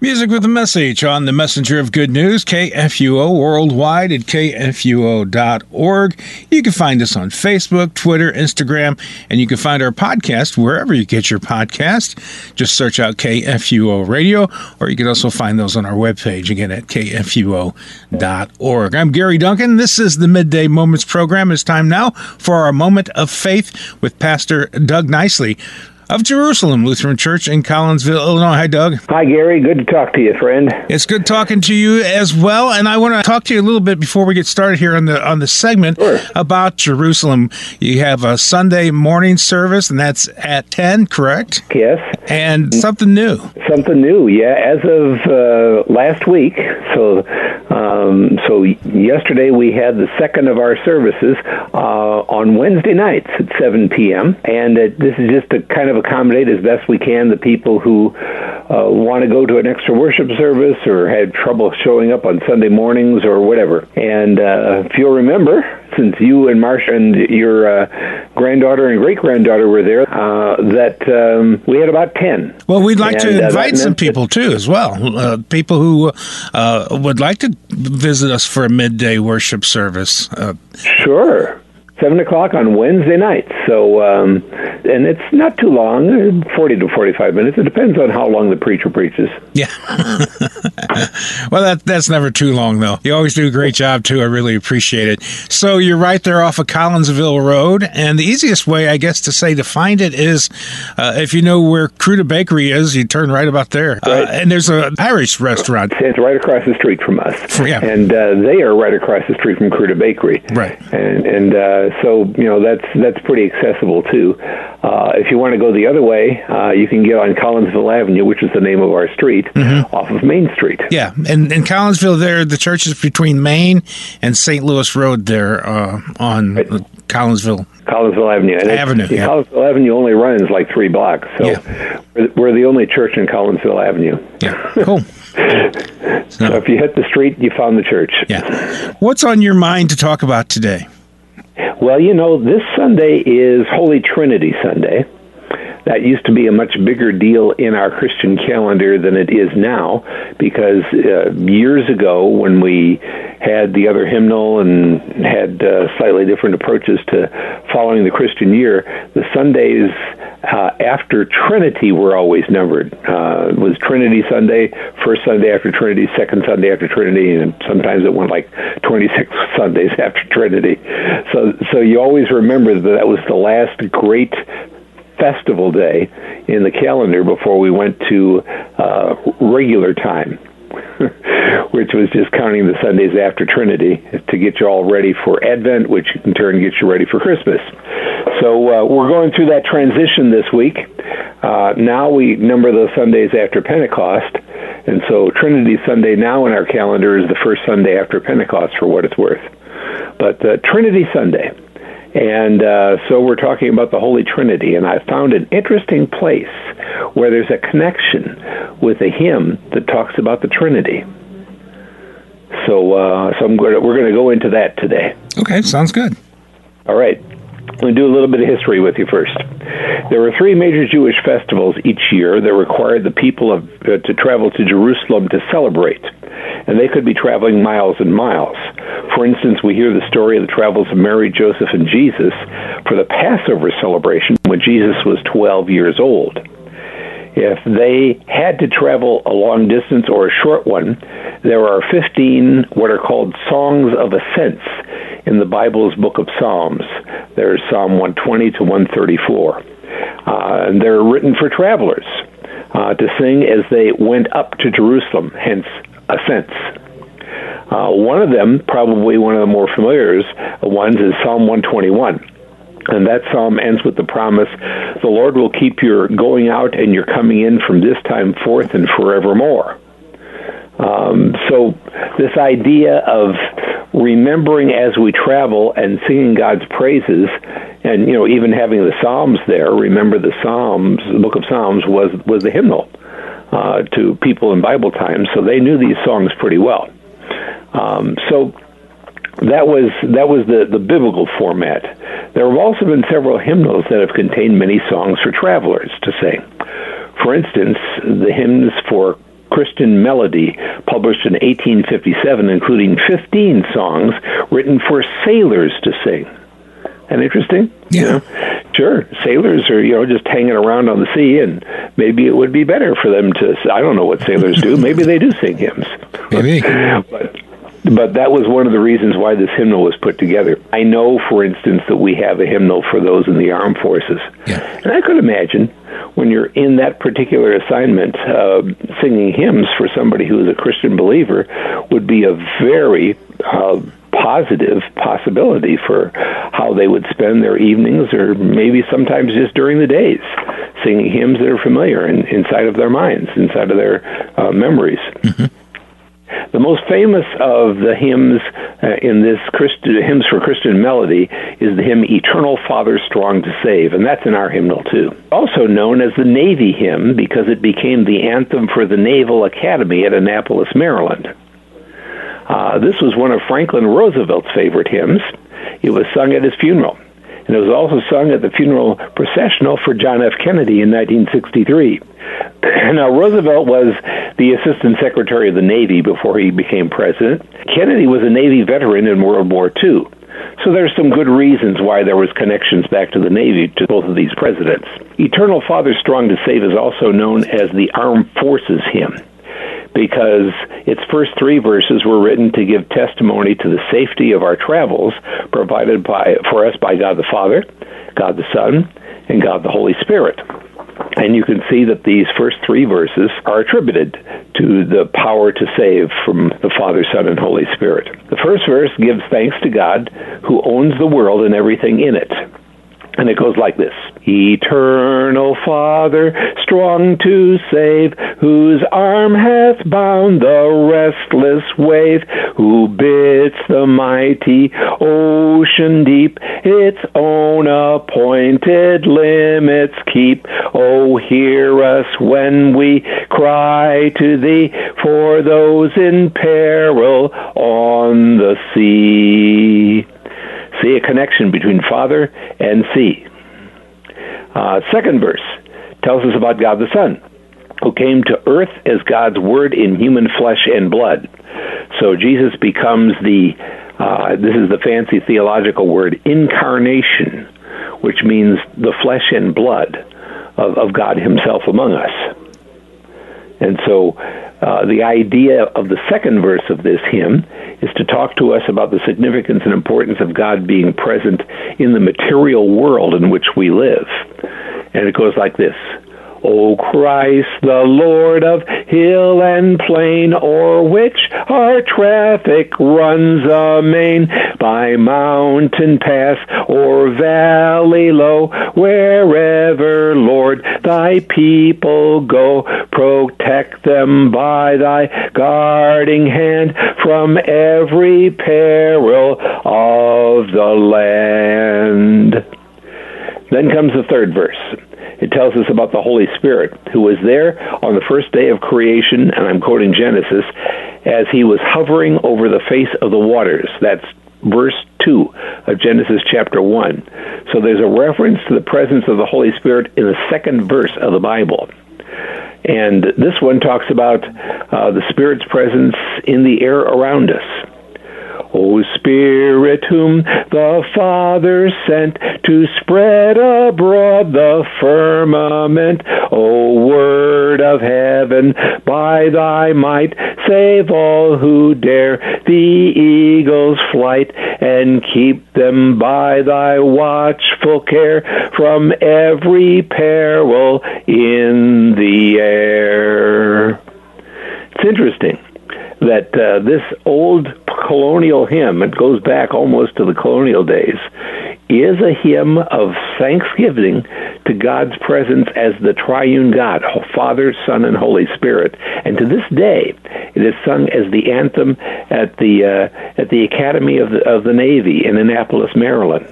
Music with a message on the Messenger of Good News, KFUO worldwide at KFUO.org. You can find us on Facebook, Twitter, Instagram, and you can find our podcast wherever you get your podcast. Just search out KFUO Radio, or you can also find those on our webpage again at KFUO.org. I'm Gary Duncan. This is the Midday Moments program. It's time now for our moment of faith with Pastor Doug Nicely of Jerusalem Lutheran Church in Collinsville, Illinois. Hi, Doug. Hi, Gary. Good to talk to you, friend. It's good talking to you as well. And I want to talk to you a little bit before we get started here on the on the segment sure. about Jerusalem. You have a Sunday morning service, and that's at ten, correct? Yes. And something new. Something new, yeah. As of uh, last week, so um, so yesterday we had the second of our services uh, on Wednesday nights at seven p.m. And uh, this is just to kind of accommodate as best we can the people who uh, want to go to an extra worship service or had trouble showing up on Sunday mornings or whatever. And uh, if you'll remember, since you and Marcia and your uh, granddaughter and great granddaughter were there, uh, that um, we had about 10. Well, we'd like And, to uh, invite that some people too, as well. Uh, people who uh, would like to visit us for a midday worship service. Uh, Sure. Seven o'clock on Wednesday nights. So, um, and it's not too long, uh, forty to forty-five minutes. It depends on how long the preacher preaches. yeah. well, that that's never too long, though. You always do a great job too. I really appreciate it. So you're right there off of Collinsville Road, and the easiest way, I guess, to say to find it is uh, if you know where Kruta Bakery is, you turn right about there, uh, Right. and there's a Irish restaurant. It's right across the street from us, Yeah. and uh, they are right across the street from Kruta Bakery. Right. and and uh, so you know that's that's pretty accessible too. Uh, if you want to go the other way, uh, you can get on Collinsville Avenue, which is the name of our street, Mm-hmm. off of Main Street. Yeah, and in Collinsville, there the church is between Main and St. Louis Road. There uh, on Collinsville. Collinsville Avenue. And Avenue, yeah. Collinsville Avenue only runs like three blocks, so Yeah. we're, we're the only church in Collinsville Avenue. Yeah, cool. So if you hit the street, you found the church. Yeah, what's on your mind to talk about today? Well, you know, this Sunday is Holy Trinity Sunday. That used to be a much bigger deal in our Christian calendar than it is now because uh, years ago, when we had the other hymnal and had uh, slightly different approaches to following the Christian year, the Sundays uh, after Trinity were always numbered. Uh, it was Trinity Sunday, first Sunday after Trinity, second Sunday after Trinity, and sometimes it went like 26 Sundays after Trinity. So, so you always remember that that was the last great festival day in the calendar before we went to uh, regular time. which was just counting the Sundays after Trinity to get you all ready for Advent, which in turn gets you ready for Christmas. So uh, we're going through that transition this week. Uh, now we number those Sundays after Pentecost, and so Trinity Sunday now in our calendar is the first Sunday after Pentecost, for what it's worth. But uh, Trinity Sunday. And uh, so we're talking about the Holy Trinity, and I found an interesting place where there's a connection with a hymn that talks about the Trinity. So, uh, so to, we're going to go into that today. Okay, sounds good. All right. Going to do a little bit of history with you first. There were three major Jewish festivals each year that required the people of, uh, to travel to Jerusalem to celebrate, and they could be traveling miles and miles. For instance, we hear the story of the travels of Mary, Joseph, and Jesus for the Passover celebration when Jesus was 12 years old. If they had to travel a long distance or a short one, there are 15 what are called songs of ascents in the Bible's book of Psalms. There's Psalm 120 to 134. Uh, and they're written for travelers uh, to sing as they went up to Jerusalem, hence ascents. Uh, one of them, probably one of the more familiar ones, is Psalm 121. And that psalm ends with the promise the Lord will keep your going out and your coming in from this time forth and forevermore. Um, so, this idea of remembering as we travel and singing God's praises, and you know, even having the Psalms there. Remember, the Psalms, the Book of Psalms, was was the hymnal uh, to people in Bible times, so they knew these songs pretty well. Um, so that was that was the, the biblical format. There have also been several hymnals that have contained many songs for travelers to sing. For instance, the hymns for Christian Melody, published in 1857, including 15 songs written for sailors to sing. And interesting? Yeah. You know? Sure. Sailors are, you know, just hanging around on the sea, and maybe it would be better for them to. I don't know what sailors do. maybe they do sing hymns. Maybe. but but that was one of the reasons why this hymnal was put together. I know, for instance, that we have a hymnal for those in the armed forces. Yeah. And I could imagine when you're in that particular assignment, uh, singing hymns for somebody who is a Christian believer would be a very uh, positive possibility for how they would spend their evenings or maybe sometimes just during the days singing hymns that are familiar in, inside of their minds, inside of their uh, memories. Mm-hmm. The most famous of the hymns uh, in this Christ- hymns for Christian melody is the hymn "Eternal Father, Strong to Save," and that's in our hymnal too. Also known as the Navy hymn because it became the anthem for the Naval Academy at Annapolis, Maryland. Uh, this was one of Franklin Roosevelt's favorite hymns. It was sung at his funeral, and it was also sung at the funeral processional for John F. Kennedy in 1963. now, Roosevelt was the Assistant Secretary of the Navy before he became president. Kennedy was a Navy veteran in World War II. So there's some good reasons why there was connections back to the Navy to both of these presidents. Eternal Father Strong to Save is also known as the Armed Forces Hymn because its first three verses were written to give testimony to the safety of our travels provided by for us by God the Father, God the Son, and God the Holy Spirit. And you can see that these first three verses are attributed to the power to save from the Father, Son, and Holy Spirit. The first verse gives thanks to God who owns the world and everything in it. And it goes like this Eternal Father, strong to save, whose arm hath bound the restless wave, who bids the mighty ocean deep its own appointed limits keep. Oh, hear us when we cry to thee for those in peril on the sea a connection between Father and sea. Uh, second verse tells us about God the Son, who came to earth as God's Word in human flesh and blood. So Jesus becomes the, uh, this is the fancy theological word, incarnation, which means the flesh and blood of, of God Himself among us. And so uh, the idea of the second verse of this hymn is to talk to us about the significance and importance of God being present in the material world in which we live. And it goes like this O Christ, the Lord of hill and plain, o'er which our traffic runs amain, by mountain pass or valley low, wherever, Lord, thy people go, protect them by thy guarding hand from every peril of the land. Then comes the third verse it tells us about the Holy Spirit, who was there on the first day of creation, and I'm quoting Genesis, as he was hovering over the face of the waters. That's verse 2 of Genesis chapter 1. So there's a reference to the presence of the Holy Spirit in the second verse of the Bible. And this one talks about uh, the Spirit's presence in the air around us. O Spirit, whom the Father sent to spread abroad the firmament, O Word of heaven, by thy might save all who dare the eagle's flight, and keep them by thy watchful care from every peril in the air. It's interesting that uh, this old colonial hymn, it goes back almost to the colonial days, is a hymn of thanksgiving to God's presence as the triune God, Father, Son, and Holy Spirit. And to this day, it is sung as the anthem at the uh, at the Academy of the, of the Navy in Annapolis, Maryland.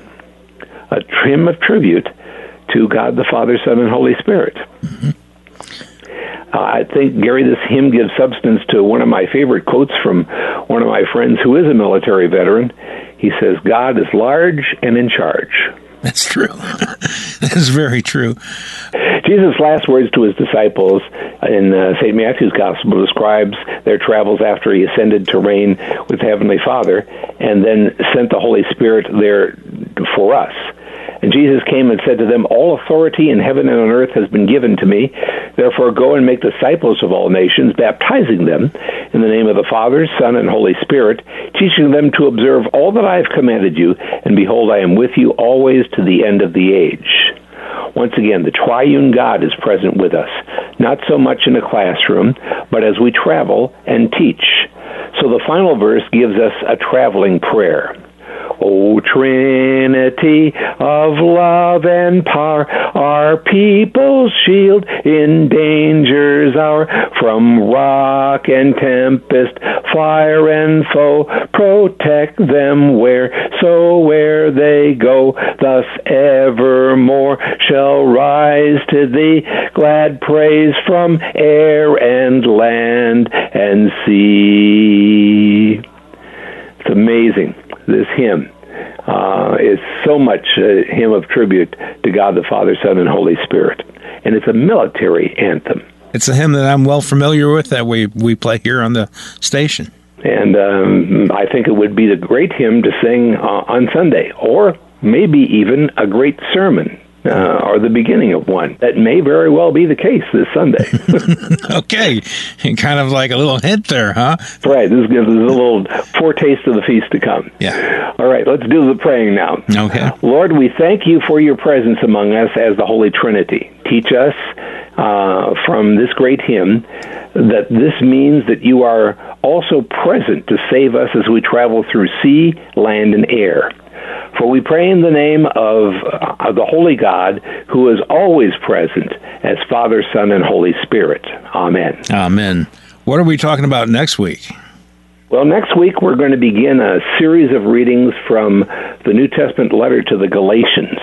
A hymn of tribute to God the Father, Son, and Holy Spirit. Mm-hmm. Uh, I think, Gary, this hymn gives substance to one of my favorite quotes from one of my friends who is a military veteran. He says, God is large and in charge. That's true. That's very true. Jesus' last words to his disciples in uh, St. Matthew's Gospel describes their travels after he ascended to reign with Heavenly Father and then sent the Holy Spirit there for us. And Jesus came and said to them, All authority in heaven and on earth has been given to me. Therefore, go and make disciples of all nations, baptizing them in the name of the Father, Son, and Holy Spirit, teaching them to observe all that I have commanded you. And behold, I am with you always to the end of the age. Once again, the triune God is present with us, not so much in a classroom, but as we travel and teach. So the final verse gives us a traveling prayer. O Trinity of love and power, our people's shield in dangers hour, from rock and tempest, fire and foe, protect them where so where they go, thus evermore shall rise to thee glad praise from air and land and sea. It's amazing this hymn uh, is so much a hymn of tribute to God the Father, Son, and Holy Spirit, and it's a military anthem. It's a hymn that I'm well familiar with that we we play here on the station. And um, I think it would be a great hymn to sing uh, on Sunday, or maybe even a great sermon uh, or the beginning of one. That may very well be the case this Sunday. okay, kind of like a little hint there, huh? Right. This gives us a little foretaste of the feast to come. Yeah. All right. Let's do the praying now. Okay. Lord, we thank you for your presence among us as the Holy Trinity. Teach us uh, from this great hymn that this means that you are also present to save us as we travel through sea, land, and air. For we pray in the name of uh, the Holy God, who is always present as Father, Son, and Holy Spirit. Amen. Amen. What are we talking about next week? Well, next week we're going to begin a series of readings from the New Testament letter to the Galatians.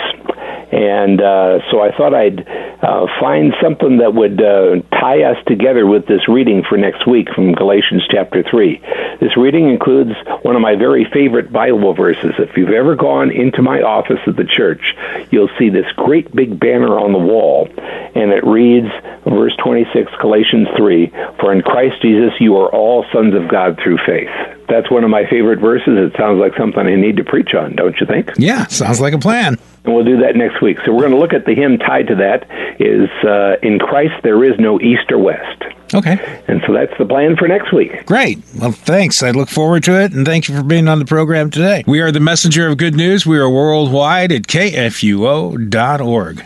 And uh, so I thought I'd uh, find something that would uh, tie us together with this reading for next week from Galatians chapter 3. This reading includes one of my very favorite Bible verses. If you've ever gone into my office at the church, you'll see this great big banner on the wall, and it reads, verse 26, Galatians 3 For in Christ Jesus you are all sons of God through faith. That's one of my favorite verses. It sounds like something I need to preach on, don't you think? Yeah, sounds like a plan. And we'll do that next week. So we're going to look at the hymn tied to that is uh, In Christ there is no east or west. Okay. And so that's the plan for next week. Great. Well, thanks. I look forward to it, and thank you for being on the program today. We are the messenger of good news. We are worldwide at kfuo.org.